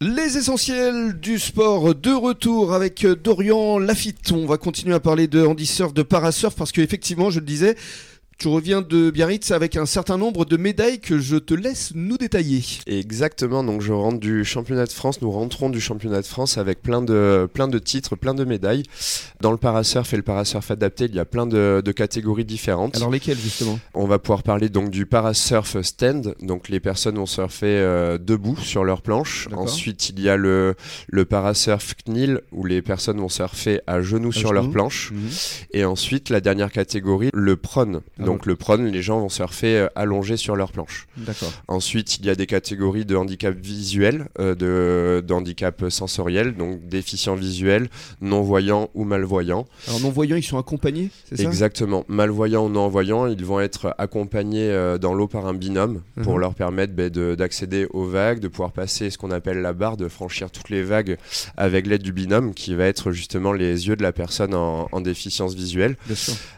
Les essentiels du sport de retour avec Dorian Lafitte. On va continuer à parler de handisurf, de parasurf parce qu'effectivement, je le disais, tu reviens de Biarritz avec un certain nombre de médailles que je te laisse nous détailler. Exactement, donc je rentre du championnat de France, nous rentrons du championnat de France avec plein de, plein de titres, plein de médailles. Dans le parasurf et le parasurf adapté, il y a plein de, catégories différentes. Alors lesquelles justement? On va pouvoir parler donc du parasurf stand, donc les personnes vont surfer euh, debout sur leur planche. Ensuite, il y a le, le parasurf kneel où les personnes vont surfer à genoux sur leur planche. Mhm. Et ensuite, la dernière catégorie, le prone. Donc le prone, les gens vont surfer euh, allongés sur leur planche. Ensuite, il y a des catégories de handicap visuel, euh, de, handicap sensoriel, donc déficient visuel, non-voyant ou malvoyant. Alors non-voyants, ils sont accompagnés, c'est ça? Exactement. Malvoyants ou non-voyants, ils vont être accompagnés euh, dans l'eau par un binôme pour mhm. leur permettre ben, d'accéder aux vagues, de pouvoir passer ce qu'on appelle la barre, de franchir toutes les vagues avec l'aide du binôme qui va être justement les yeux de la personne en, en déficience visuelle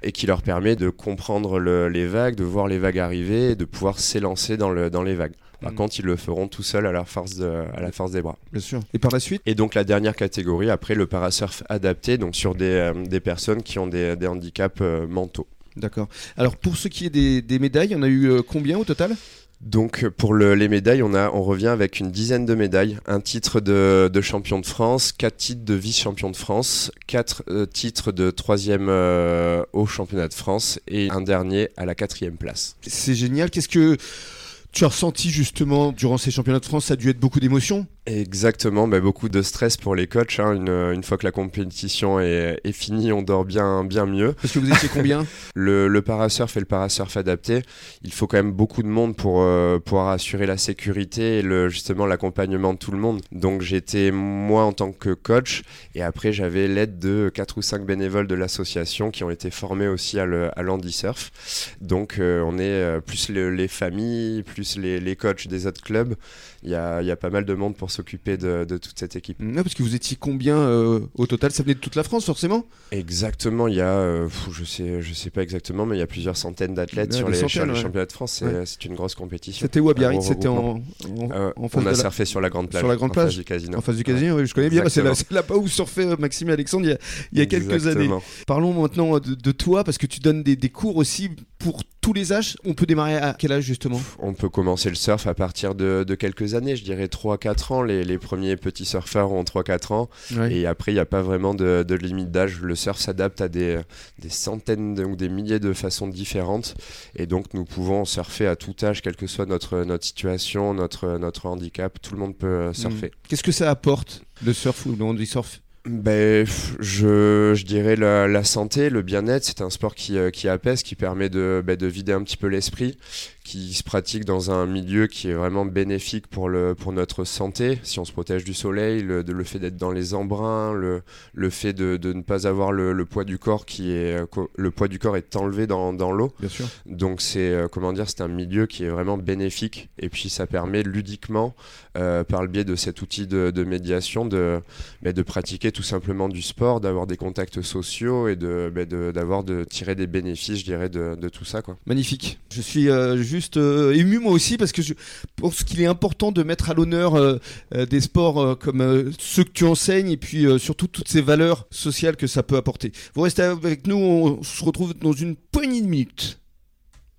et qui leur permet de comprendre les vagues, de voir les vagues arriver et de pouvoir s'élancer dans, le, dans les vagues. Par mm. contre, ils le feront tout seuls à la force, de, à la force des bras. Bien sûr. Et par la suite? Et donc la dernière catégorie, après le parasurf adapté, donc sur des, euh, des personnes qui ont des, des handicaps euh, mentaux. D'accord. Alors pour ce qui est des, des médailles, on a eu euh, combien au total? Donc pour les médailles, on revient avec une dizaine de médailles, un titre de, champion de France, quatre titres de vice-champion de France, quatre euh, titres de troisième euh, au championnat de France et un dernier à la quatrième place. C'est génial. Qu'est-ce que tu as ressenti justement durant ces championnats de France? Ça a dû être beaucoup d'émotions? Exactement, bah, beaucoup de stress pour les coachs. Hein. Une, fois que la compétition est, finie, on dort bien, bien mieux. Parce que vous étiez combien le, le parasurf et le parasurf adapté, il faut quand même beaucoup de monde pour euh, pouvoir assurer la sécurité et le, justement l'accompagnement de tout le monde. Donc j'étais moi en tant que coach et après j'avais l'aide de 4 ou 5 bénévoles de l'association qui ont été formés aussi à l'handisurf. Donc euh, on est euh, plus les familles, plus les, les coachs des autres clubs. Il y a, y a pas mal de monde pour s'occuper de, toute cette équipe. Non, parce que vous étiez combien euh, au total? Ça venait de toute la France, forcément Exactement. Il y a, euh, je sais, je sais pas exactement, mais il y a plusieurs centaines d'athlètes sur, les, championnats de France. C'est une grosse compétition. C'était où à Biarritz? C'était en, euh, On a surfé sur la grande plage. Sur la grande plage. En face du casino. En face du casino, oui, je connais bien. C'est là-bas où surfait Maxime et Alexandre il y a, il y a quelques années. Parlons maintenant de, toi, parce que tu donnes des, des cours aussi pour tous les âges. On peut démarrer à quel âge justement? On peut commencer le surf à partir de, quelques années, je dirais 3-4 ans. Les, premiers petits surfeurs ont 3-4 ans. Et après, il n'y a pas vraiment de, limite d'âge. Le surf s'adapte à des, centaines ou des milliers de façons différentes. Et donc, nous pouvons surfer à tout âge, quelle que soit notre, notre situation, notre, notre handicap. Tout le monde peut surfer. Hmm. Qu'est-ce que ça apporte, le surf ou le handisurf ben, je, je dirais la, la santé, le bien-être, c'est un sport qui, euh, qui apaise, qui permet de, ben, de vider un petit peu l'esprit, qui se pratique dans un milieu qui est vraiment bénéfique pour, le, pour notre santé, si on se protège du soleil, le, le fait d'être dans les embruns, le, le fait de, de ne pas avoir le, le, poids du corps qui est le poids du corps est enlevé dans, dans l'eau. Bien sûr. Donc c'est euh, comment dire, c'est un milieu qui est vraiment bénéfique et puis ça permet ludiquement euh, par le biais de cet outil de, de médiation de, ben, de pratiquer tout simplement du sport, d'avoir des contacts sociaux et de, ben, d'avoir de, tirer des bénéfices, je dirais, de, de tout ça quoi. Magnifique. Je suis euh, juste euh, ému moi aussi parce que je pense qu'il est important de mettre à l'honneur euh, euh, des sports comme ceux que tu enseignes et puis surtout toutes ces valeurs sociales que ça peut apporter. Vous restez avec nous, on se retrouve dans une poignée de minutes.